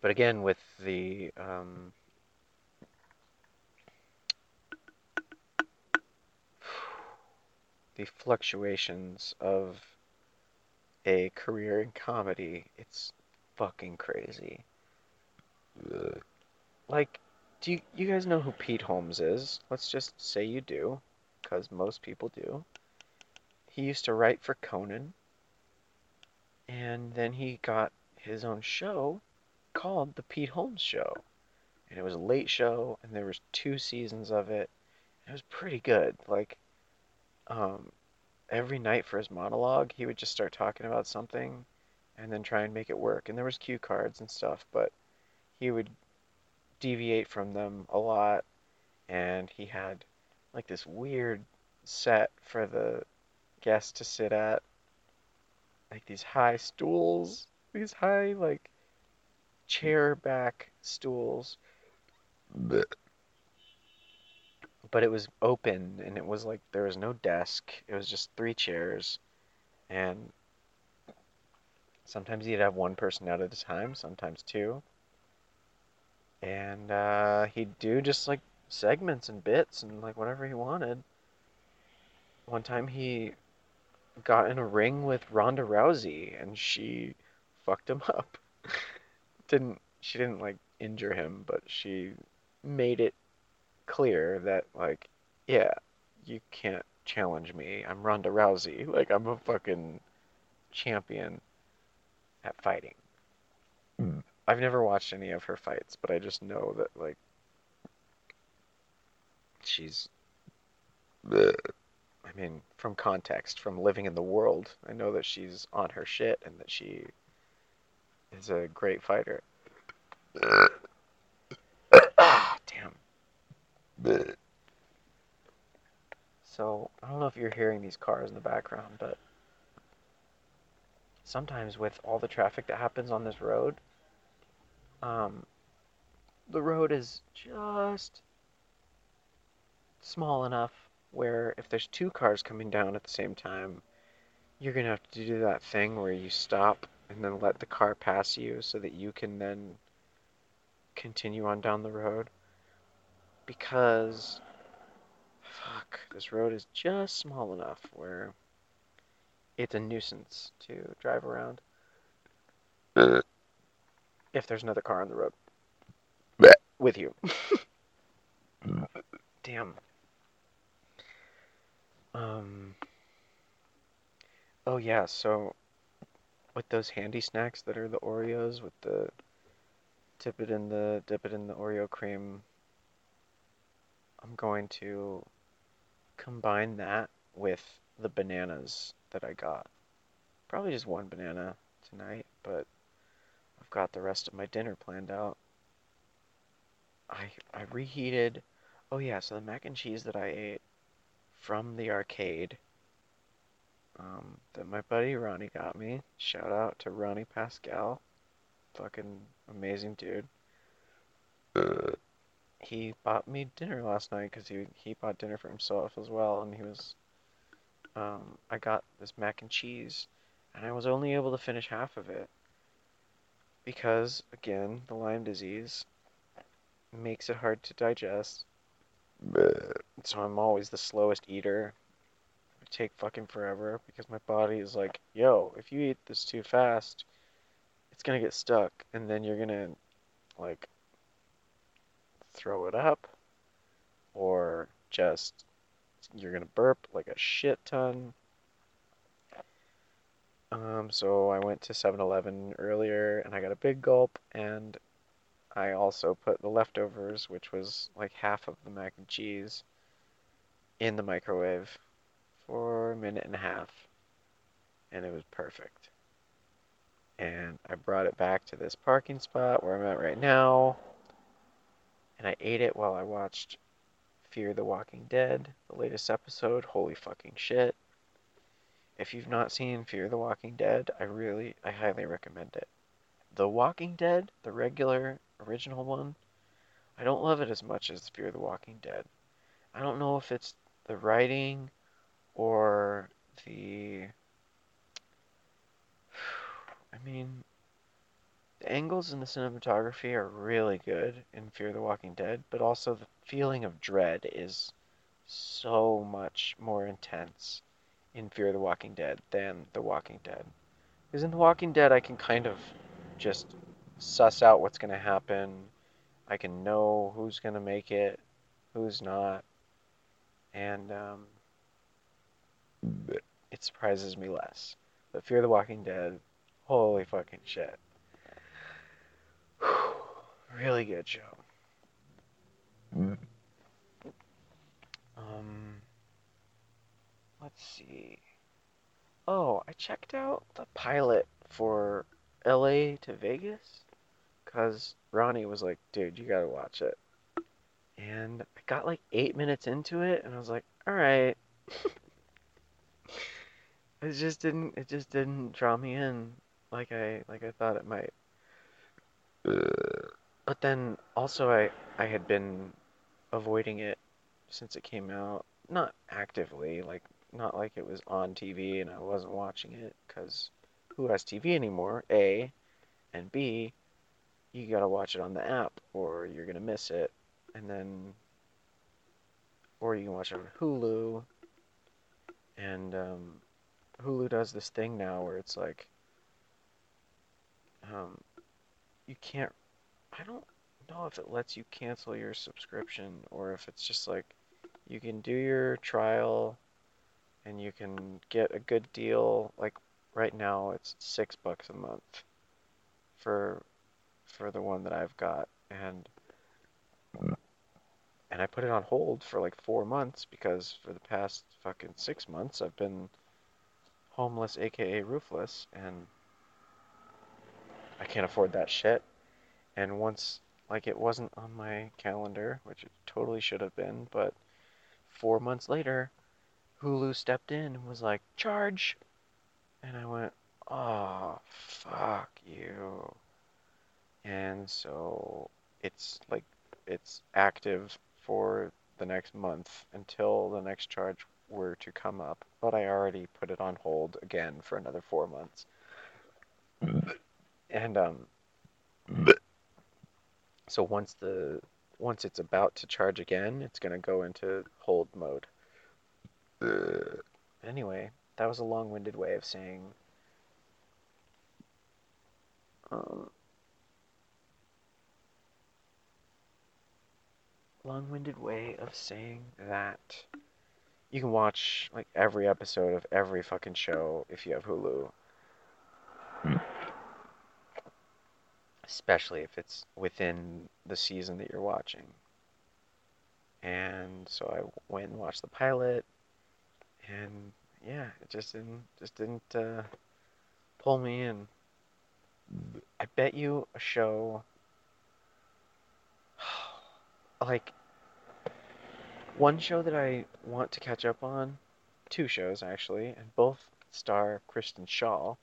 But again, with the um, the fluctuations of a career in comedy, it's fucking crazy. Like, do you, you guys know who Pete Holmes is? Let's just say you do, because most people do he used to write for Conan, and then he got his own show called The Pete Holmes Show. And it was a late show, and there was two seasons of it. It was pretty good. Like, um, every night for his monologue, he would just start talking about something, and then try and make it work. And there was cue cards and stuff, but he would deviate from them a lot. And he had like this weird set for the guests to sit at. Like these high stools, these high like chair back stools. But it was open and it was like there was no desk. It was just three chairs and sometimes he'd have one person out at a time, sometimes two. And uh, he'd do just like segments and bits and like whatever he wanted. One time he got in a ring with Ronda Rousey and she fucked him [LAUGHS] up. didn't she didn't like injure him, but she made it clear that like yeah, you can't challenge me. I'm Ronda Rousey. [LAUGHS] Like I'm a fucking champion at fighting. Mm. I've never watched any of her fights, but I just know that like she's Bleh. I mean, from context, from living in the world, I know that she's on her shit and that she is a great fighter. ah, [COUGHS] damn. So, I don't know if you're hearing these cars in the background, but sometimes with all the traffic that happens on this road, um, the road is just small enough where if there's two cars coming down at the same time, you're gonna have to do that thing where you stop and then let the car pass you so that you can then continue on down the road. Because, fuck, this road is just small enough where it's a nuisance to drive around if there's another car on the road with you. [LAUGHS] Mm. Damn. Um. Oh yeah, so with those handy snacks that are the Oreos with the dip it in the dip it in the Oreo cream, I'm going to combine that with the bananas that I got. Probably just one banana tonight, but I've got the rest of my dinner planned out. I I reheated. Oh yeah, so the mac and cheese that I ate from the arcade um, that my buddy Ronnie got me. Shout out to Ronnie Pascal. Fucking amazing dude. He bought me dinner last night because he, he bought dinner for himself as well. And he was, um, I got this mac and cheese and I was only able to finish half of it because, again, the Lyme disease makes it hard to digest. So I'm always the slowest eater. I take fucking forever because my body is like, yo, if you eat this too fast, it's gonna get stuck, and then you're gonna like throw it up, or just you're gonna burp like a shit ton. Um, so I went to 7-Eleven earlier and I got a big gulp, and I also put the leftovers, which was like half of the mac and cheese, in the microwave for a minute and a half, and it was perfect. And I brought it back to this parking spot where I'm at right now, and I ate it while I watched Fear the Walking Dead, the latest episode. Holy fucking shit. If you've not seen Fear the Walking Dead, I really, I highly recommend it. The Walking Dead, the regular original one, I don't love it as much as Fear the Walking Dead. I don't know if it's the writing or the I mean the angles and the cinematography are really good in Fear the Walking Dead, but also the feeling of dread is so much more intense in Fear the Walking Dead than The Walking Dead. Because in The Walking Dead I can kind of just suss out what's going to happen. I can know who's going to make it, who's not. And um, it surprises me less. But Fear the Walking Dead, holy fucking shit. really good show. Um, let's see. Oh, I checked out the pilot for LA to Vegas because Ronnie was like, dude, you gotta watch it. And I got like eight minutes into it and I was like, all right. [LAUGHS] it just didn't it just didn't draw me in like I like I thought it might. But then also I I had been avoiding it since it came out. Not actively, like not like it was on TV and I wasn't watching it because who has TV anymore, A, and B, you gotta watch it on the app or you're gonna miss it. And then, or you can watch it on Hulu. And um, Hulu does this thing now where it's like, um, you can't, I don't know if it lets you cancel your subscription or if it's just like you can do your trial and you can get a good deal. Like right now, it's six bucks a month for for the one that I've got, and and I put it on hold for like four months because for the past fucking six months I've been homeless, aka roofless, and I can't afford that shit. And once like it wasn't on my calendar, which it totally should have been, but four months later, Hulu stepped in and was like, charge. And I went, oh, fuck you. And so it's like, it's active for the next month until the next charge were to come up. But I already put it on hold again for another four months. And, um, so once the once it's about to charge again, it's gonna go into hold mode. Anyway, that was a long-winded way of saying um, long-winded way of saying that you can watch like every episode of every fucking show if you have Hulu. Hmm. Especially if it's within the season that you're watching. And so I went and watched the pilot, and yeah, it just didn't just didn't uh, pull me in. I bet you a show like one show that I want to catch up on, two shows actually, and both star Kristen Schaal,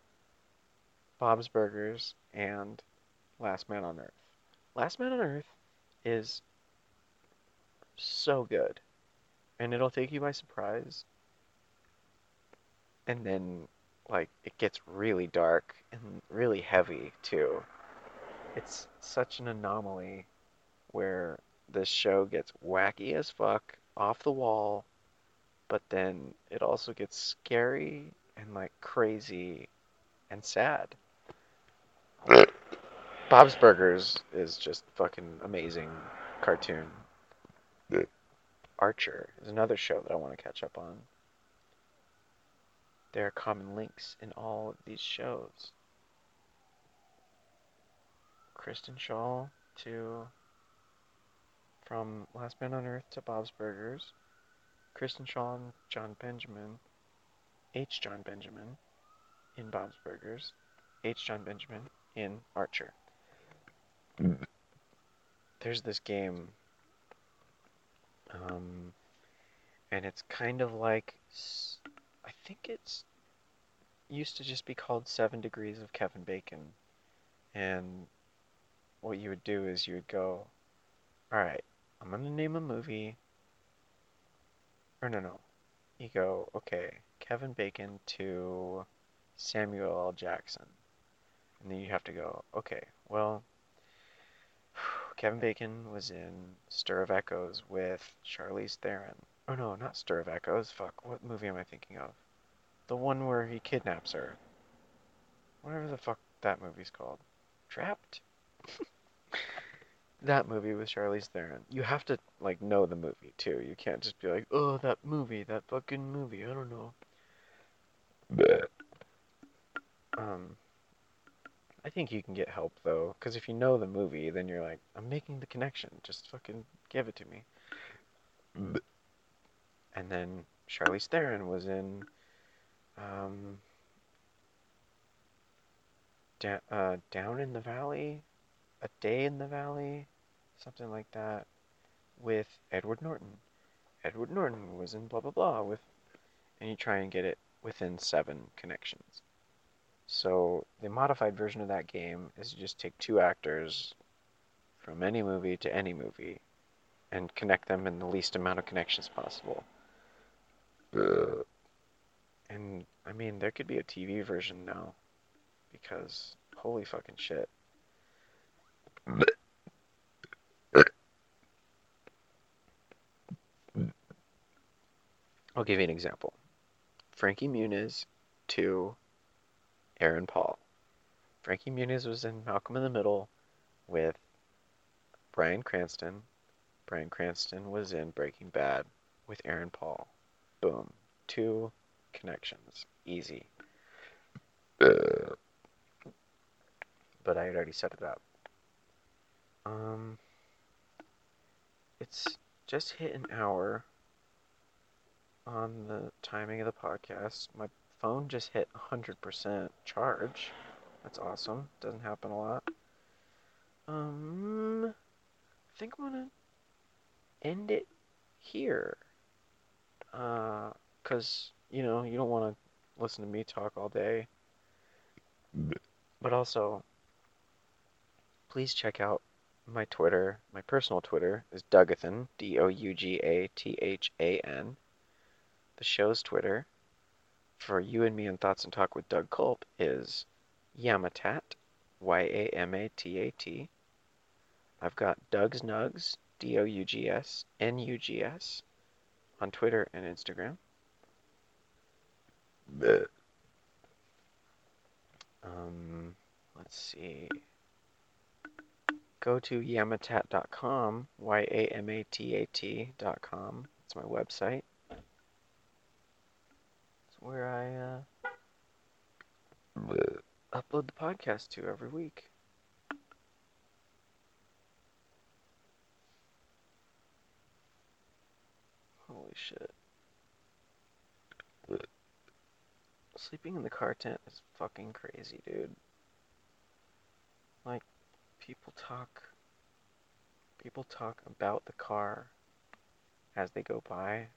Bob's Burgers, and Last Man on Earth. Last Man on Earth is so good, and it'll take you by surprise. And then, like, it gets really dark and really heavy too. It's such an anomaly where this show gets wacky as fuck, off the wall, but then it also gets scary and like crazy and sad. Bob's Burgers is just fucking amazing cartoon. Archer is another show that I want to catch up on. There are common links in all of these shows. Kristen Schaal to from Last Man on Earth to Bob's Burgers, Kristen Schaal John Benjamin, H. John Benjamin in Bob's Burgers, H. John Benjamin in Archer. There's this game, um, and it's kind of like, I think it's used to just be called Seven Degrees of Kevin Bacon, and what you would do is you would go, all right, I'm gonna name a movie. Or no, no. You go, okay, Kevin Bacon to Samuel L. Jackson. And then you have to go, okay, well, [SIGHS] Kevin Bacon was in Stir of Echoes with Charlize Theron. Oh no, not Stir of Echoes. Fuck, what movie am I thinking of? The one where he kidnaps her. Whatever the fuck that movie's called. Trapped? [LAUGHS] that movie with Charlize Theron. You have to like know the movie too. You can't just be like, "Oh, that movie, that fucking movie." I don't know. bleh. Um, I think you can get help though, because if you know the movie, then you're like, "I'm making the connection. Just fucking give it to me." And then Charlize Theron was in, um, da- uh, Down in the Valley, A Day in the Valley, something like that, with Edward Norton. Edward Norton was in blah blah blah with, and you try and get it within seven connections. So the modified version of that game is you just take two actors from any movie to any movie and connect them in the least amount of connections possible. And I mean, there could be a TV version now. because holy fucking shit. I'll give you an example. Frankie Muniz to Aaron Paul. Frankie Muniz was in Malcolm in the Middle with Bryan Cranston. Bryan Cranston was in Breaking Bad with Aaron Paul. Boom. Two connections. Easy. But I had already set it up. Um, it's just hit an hour on the timing of the podcast. My phone just hit 100% charge. That's awesome. Doesn't happen a lot. Um, I think I'm gonna end it here. Uh, cause you know you don't want to listen to me talk all day. But also, please check out my Twitter. My personal Twitter is Dougathan, D O U G A T H A N. The show's Twitter for you and me and Thoughts and Talk with Doug Culp is Yamatat, Y A M A T A T. I've got Doug's Nugs, D O U G S N U G S, on Twitter and Instagram. uh, Um, let's see. Go to yamatat.com, Y A M A T A T.com. It's my website. Where I uh, upload the podcast to every week. Holy shit. Sleeping in the car tent is fucking crazy, dude. Like, people talk. People talk about the car as they go by.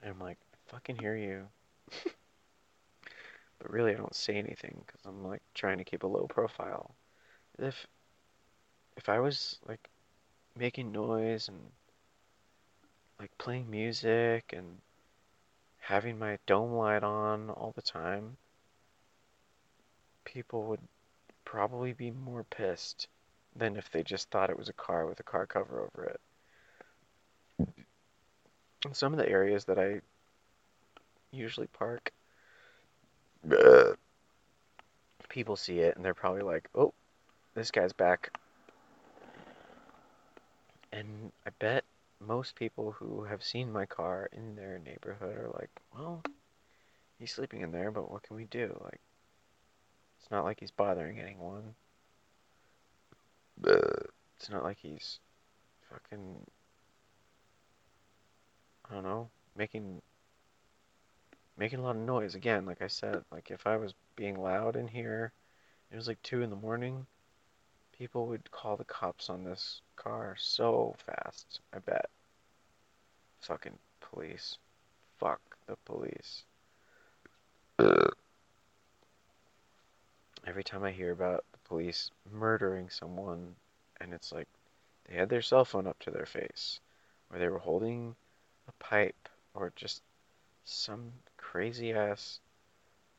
And I'm like, fucking hear you. but really, I don't say anything because I'm like trying to keep a low profile. If if I was like making noise and like playing music and having my dome light on all the time, people would probably be more pissed than if they just thought it was a car with a car cover over it. In some of the areas that I usually park, people see it and they're probably like, oh, this guy's back. And I bet most people who have seen my car in their neighborhood are like, well, he's sleeping in there, but what can we do? Like, it's not like he's bothering anyone. It's not like he's fucking, I don't know, making making a lot of noise. Again, like I said, like if I was being loud in here, it was like two in the morning, people would call the cops on this car so fast, I bet. Fucking police. Fuck the police. Every time I hear about the police murdering someone and it's like they had their cell phone up to their face, or they were holding a pipe, or just some crazy ass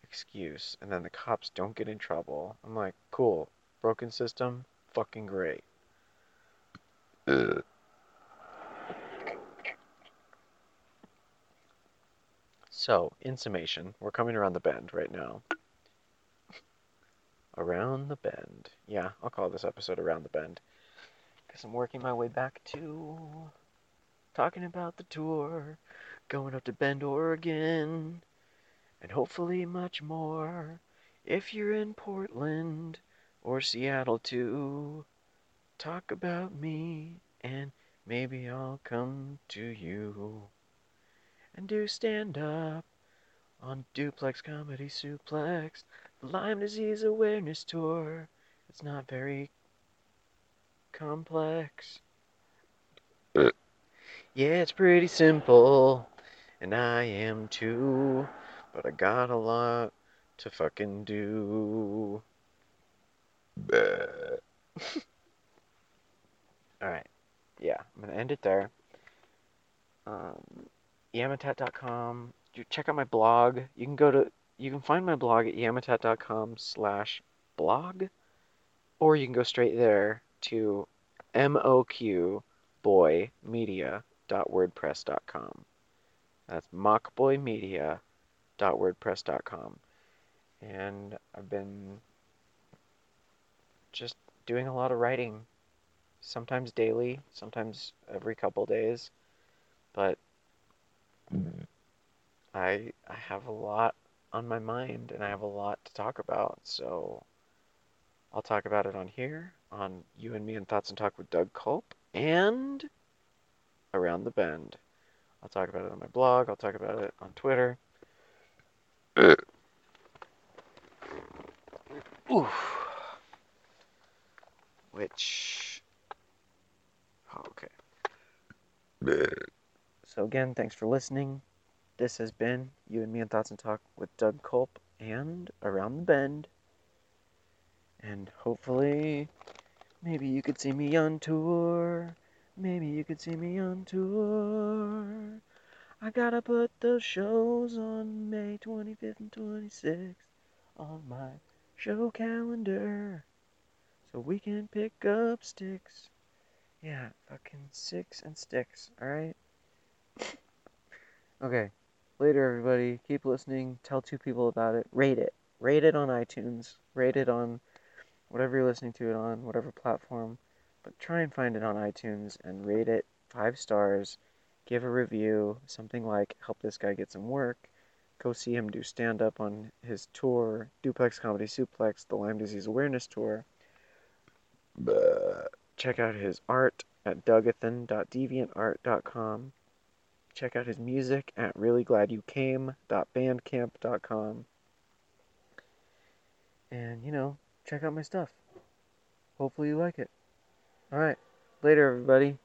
excuse, and then the cops don't get in trouble. I'm like, cool, broken system, fucking great. So, in summation, we're coming around the bend right now. Around the bend. Yeah, I'll call this episode Around the Bend. Because I'm working my way back to talking about the tour, going up to Bend, Oregon, and hopefully much more. If you're in Portland or Seattle too, talk about me and maybe I'll come to you and do stand up on Duplex Comedy Suplex, the Lyme Disease Awareness Tour. It's not very complex. Uh. Yeah, it's pretty simple, and I am too, but I got a lot to fucking do. [LAUGHS] Alright, yeah, I'm gonna end it there. Um, yamatat.com. You check out my blog. You can go to you can find my blog at yamatat.com slash blog, or you can go straight there to moqboymedia.wordpress.com. That's mockboymedia.wordpress.com. And I've been just doing a lot of writing, sometimes daily, sometimes every couple days, but I I have a lot on my mind and I have a lot to talk about, so I'll talk about it on here, on You and Me and Thoughts and Talk with Doug Culp, and Around the Bend. I'll talk about it on my blog, I'll talk about it on Twitter. [CLEARS THROAT] Oof. Which. Oh, okay. [CLEARS THROAT] So, again, thanks for listening. This has been You and Me and Thoughts and Talk with Doug Culp and Around the Bend. And hopefully, maybe you could see me on tour. Maybe you could see me on tour. I gotta put those shows on May 25th and 26th on my show calendar so we can pick up sticks. Yeah, fucking six and sticks, alright? [LAUGHS] okay, later everybody. Keep listening. Tell two people about it. Rate it. Rate it on iTunes. Rate it on whatever you're listening to it on, whatever platform. But try and find it on iTunes and rate it five stars. Give a review, something like help this guy get some work. Go see him do stand up on his tour, Duplex Comedy Suplex, the Lyme Disease Awareness Tour. Check out his art at dougathan.deviantart.com. Check out his music at reallyglad.you.came.bandcamp.com. And, you know, check out my stuff. Hopefully you like it. Alright, later everybody.